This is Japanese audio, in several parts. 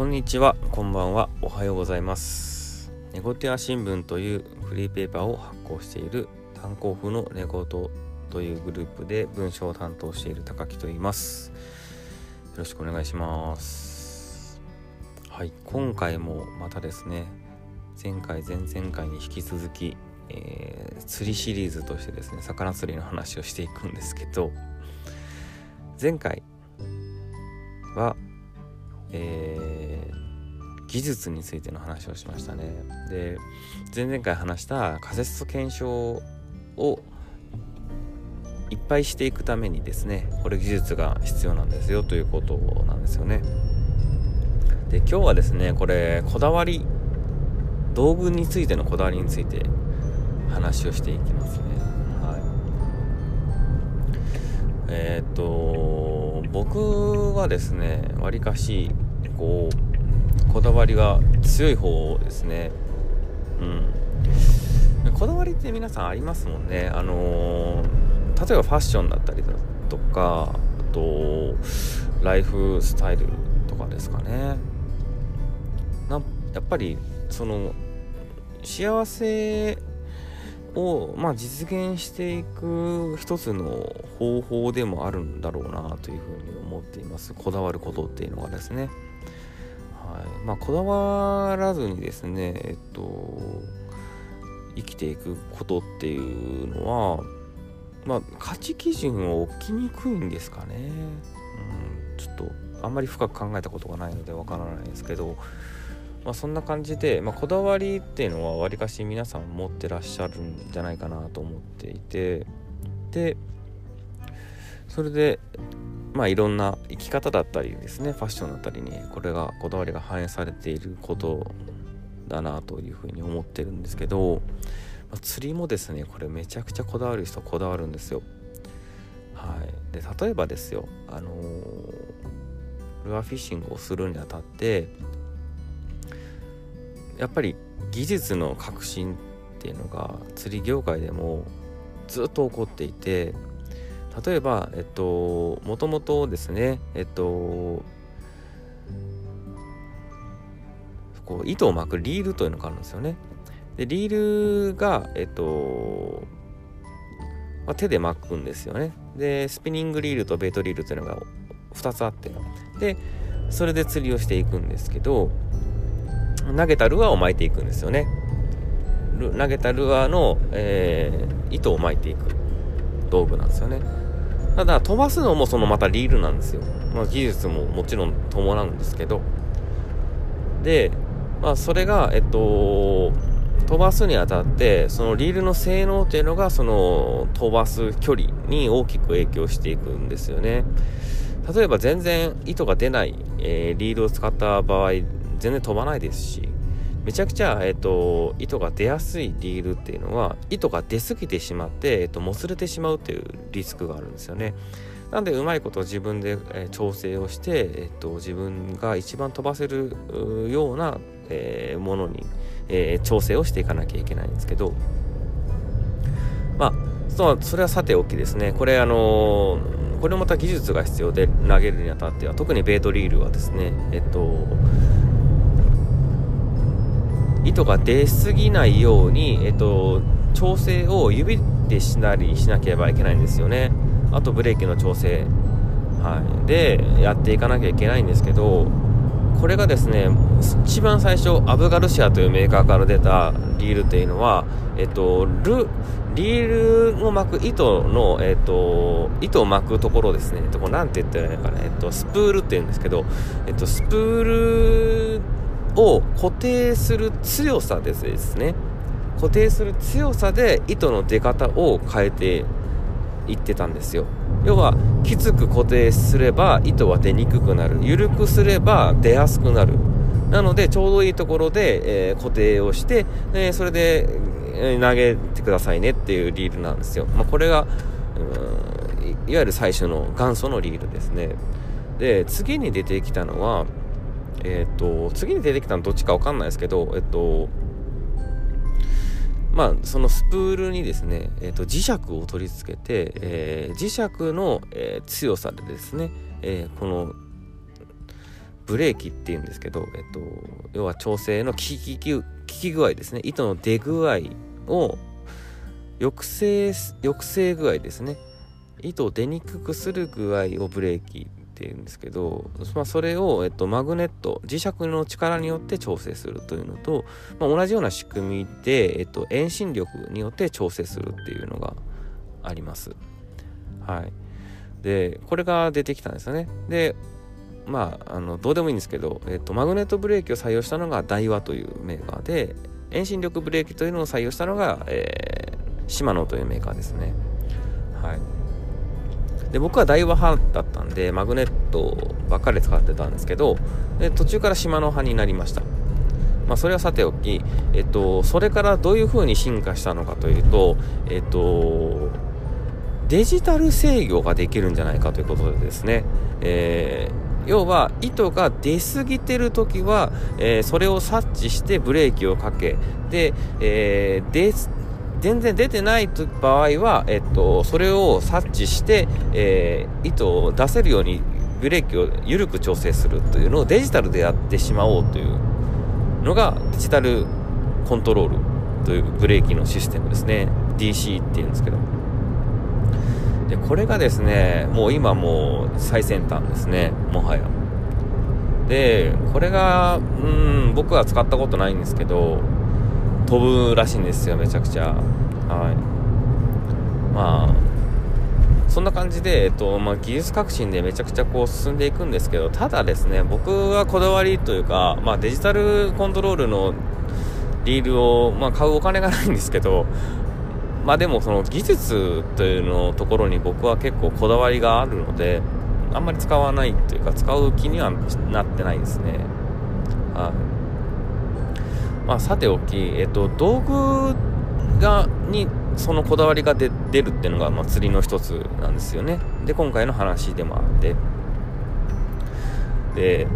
こんにちは、こんばんは、おはようございます。ネゴティア新聞というフリーペーパーを発行している炭鉱夫のネゴトというグループで文章を担当している高木と言います。よろしくお願いします。はい、今回もまたですね、前回、前々回に引き続き、えー釣りシリーズとしてですね、魚釣りの話をしていくんですけど、前回は、えー技術についての話をしましたね。で前々回話した仮説と検証をいっぱいしていくためにですねこれ技術が必要なんですよということなんですよね。で今日はですねこれこだわり道具についてのこだわりについて話をしていきますね。はい、えーっと僕はですねわりかしこうこだわりが強い方ですね。うん。こだわりって皆さんありますもんね。あのー例えばファッションだったりだとかあとライフスタイルとかですかね。なやっぱりその幸せを、まあ、実現していく一つの方法でもあるんだろうなというふうに思っています。こだわることっていうのがですね。はい。まあ、こだわらずにですね、えっと、生きていくことっていうのは、まあ、価値基準を置きにくいんですかね、うん、ちょっとあんまり深く考えたことがないのでわからないですけど、まあ、そんな感じで、まあ、こだわりっていうのはわりかし皆さん持ってらっしゃるんじゃないかなと思っていてでそれでまあいろんな生き方だったりですねファッションだったりにこれがこだわりが反映されていることだなというふうに思ってるんですけど、まあ、釣りもですねこれめちゃくちゃこだわる人こだわるんですよ。はい、で例えばですよあのー、ルアーフィッシングをするにあたってやっぱり技術の革新っていうのが釣り業界でもずっと起こっていて例えば、えっと、もともとですね、えっと、こう糸を巻くリールというのがあるんですよね。で、リールが、えっと、まあ、手で巻くんですよね。で、スピニングリールとベイトリールというのが2つあって、で、それで釣りをしていくんですけど、投げたルアーを巻いていくんですよね。投げたルアーの、えー、糸を巻いていく道具なんですよね。ただ飛ばすのもそのまたリールなんですよ。まあ、技術ももちろん伴うんですけど。で、まあそれが、えっと、飛ばすにあたってそのリールの性能っていうのがその飛ばす距離に大きく影響していくんですよね。例えば全然糸が出ない、えー、リールを使った場合全然飛ばないですしめちゃくちゃ、えーと、糸が出やすいリールっていうのは糸が出過ぎてしまって、えーと、もつれてしまうっていうリスクがあるんですよね。なんでうまいこと自分で、え、調整をして、えーと、自分が一番飛ばせるような、え、ものに、えー、調整をしていかなきゃいけないんですけど。まあそそれはさておきですね。これあのこれもまた技術が必要で投げるにあたっては。特にベイトリールはですねえっと糸が出過ぎないように、えっと、調整を指でしなりしなければいけないんですよね。あとブレーキの調整、はい、でやっていかなきゃいけないんですけどこれがですね一番最初アブガルシアというメーカーから出たリールっていうのは、えっと、ルリールを巻く糸の、えっと、糸を巻くところですね、えっと、なんて言ったらいいのかな、えっと、スプールっていうんですけど、えっと、スプールを固定する強さですね。固定する強さで糸の出方を変えていってたんですよ。要はきつく固定すれば糸は出にくくなる。緩くすれば出やすくなる。なのでちょうどいいところで、えー、固定をして、えー、それで、えー、投げてくださいねっていうリールなんですよ、まあ、これがいわゆる最初の元祖のリールですね。で次に出てきたのはえっ、と次に出てきたのどっちか分かんないですけどえっとまあそのスプールにですね、えーと、磁石を取り付けて、えー、磁石の、え、強さでですね、え、このブレーキっていうんですけど、えっと、要は調整の効き効き具合ですね糸の出具合を抑制抑制具合ですね糸を出にくくする具合をブレーキっていうんですけど、まあ、それを、えっと、マグネット磁石の力によって調整するというのと、まあ、同じような仕組みで、えっと、遠心力によって調整するっていうのがあります。はい、でこれが出てきたんですよね。でまあ、あのどうでもいいんですけど、えっと、マグネットブレーキを採用したのがダイワというメーカーで遠心力ブレーキというのを採用したのが、えー、シマノというメーカーですね。はい、で僕はダイワ派だったんでマグネットばっかり使ってたんですけどで途中からシマノ派になりました。まあ、それはさておき、えっと、それからどういう風に進化したのかというと、えっと、デジタル制御ができるんじゃないかということでですね、えー要は糸が出過ぎてる時は、えー、それを察知してブレーキをかけで、えー、全然出てない場合は、えっと、それを察知して、えー、糸を出せるようにブレーキを緩く調整するというのをデジタルでやってしまおうというのがデジタルコントロールというブレーキのシステムですね。DC っていうんですけど。でこれがですねもう今もう最先端ですね。もはや。でこれがうん僕は使ったことないんですけど飛ぶらしいんですよめちゃくちゃ。はい。まあそんな感じで、えっとまあ、技術革新でめちゃくちゃこう進んでいくんですけどただですね僕はこだわりというか、まあ、デジタルコントロールのリールを、まあ、買うお金がないんですけどまあでもその技術というのところに僕は結構こだわりがあるのであんまり使わないというか使う気にはなってないですね。はい。まあさておきえっと道具がにそのこだわりが出るっていうのが、まあ、釣りの一つなんですよねで今回の話でもあってで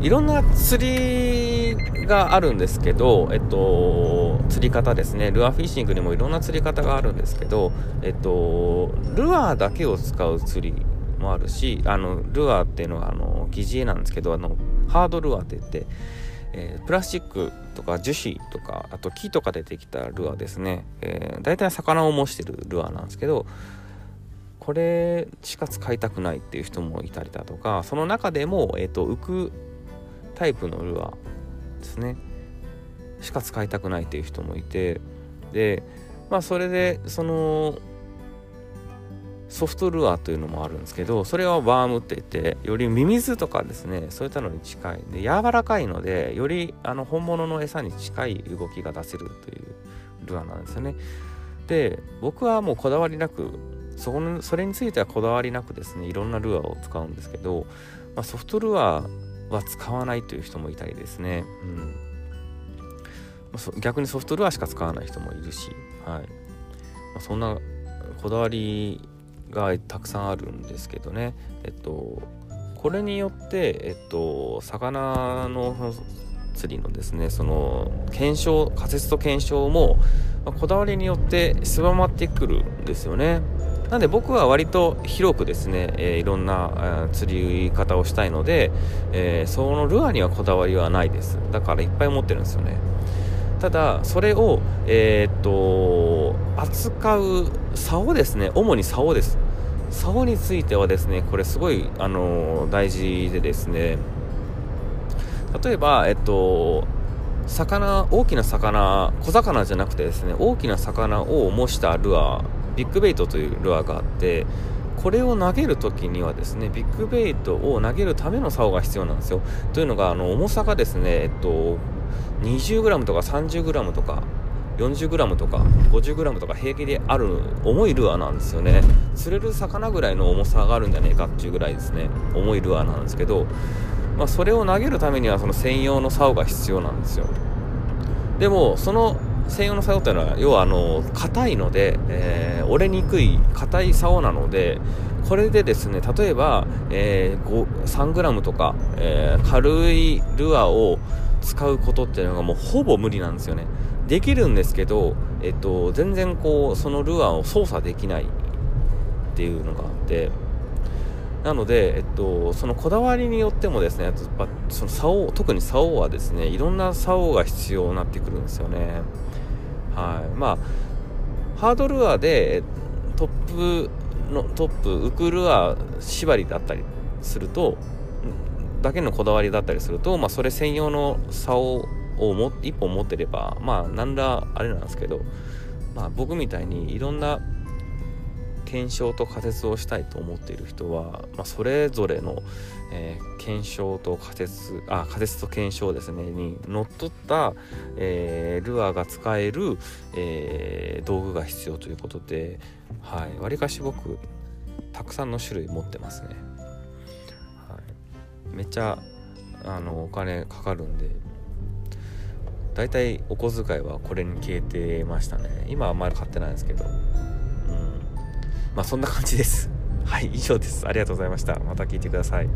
いろんな釣りがあるんですけど、えっと、釣り方ですね。ルアーフィッシングにもいろんな釣り方があるんですけど、えっと、ルアーだけを使う釣りもあるし、あの、ルアーっていうのは、あの、疑似餌なんですけど、あの、ハードルアーって言って、えー、プラスチックとか樹脂とか、あと木とかでできたルアーですね。えー、大体魚を模してるルアーなんですけど、これしか使いたくないっていう人もいたりだとか、その中でも、えっ、と、浮くタイプのルアーですねしか使いたくないっていう人もいてでまあそれでそのソフトルアーというのもあるんですけどそれはワームって言ってよりミミズとかですねそういったのに近い。で柔らかいのでよりあの本物の餌に近い動きが出せるというルアーなんですよね。で僕はもうこだわりなくそこのそれについてはこだわりなくですねいろんなルアーを使うんですけど、まあ、ソフトルアーは使わないという人もいたりですね、うん、逆にソフトルアーしか使わない人もいるし、はい。まあ、そんなこだわりがたくさんあるんですけどね。えっとこれによってえっと魚の釣りのですねその検証仮説と検証も、ま、こだわりによって狭まってくるんですよね。なんで僕は割と広くですね、えー、いろんな釣り方をしたいので、えー、そのルアーにはこだわりはないです。だからいっぱい持ってるんですよね。ただそれをえー、っと扱う竿ですね。主に竿です。竿についてはですねこれすごいあの大事でですね。例えばえっと魚大きな魚小魚じゃなくてですね大きな魚を模したルアービッグベイトというルアーがあってこれを投げる時にはですねビッグベイトを投げるための竿が必要なんですよ。というのがあの重さがですねえっと 20g とか 30g とか 40g とか 50g とか平気である重いルアーなんですよね。釣れる魚ぐらいの重さがあるんじゃねえかっていうぐらいですね。重いルアーなんですけど、まあ、それを投げるためにはその専用の竿が必要なんですよ。でもその専用の竿っていうのは要はあの硬いので、えー、折れにくい硬い竿なのでこれでですね例えば、えー、3g とか、えー、軽いルアーを使うことっていうのがもうほぼ無理なんですよね。できるんですけど、えっと、全然こうそのルアーを操作できないっていうのがあってなので、えっと、そのこだわりによってもですねやっぱその竿特に竿はですねいろんな竿が必要になってくるんですよね。はい。まあハードルアーでトップのトップウクルアー縛りだったりするとだけのこだわりだったりすると、まあ、それ専用の竿をも1本持ってればまあ何らあれなんですけど、まあ、僕みたいにいろんな検証と仮説をしたいと思っている人は、まあ、それぞれの、えー、検証と仮説あ仮説と検証ですねにのっとった、えー、ルアーが使える、えー、道具が必要ということでわり、はい、かし僕たくさんの種類持ってますね。はい、めっちゃあのお金かかるんで大体お小遣いはこれに消えてましたね今はあんまり買ってないんですけどうんまあそんな感じです。はい、以上です。ありがとうございました。また聞いてください。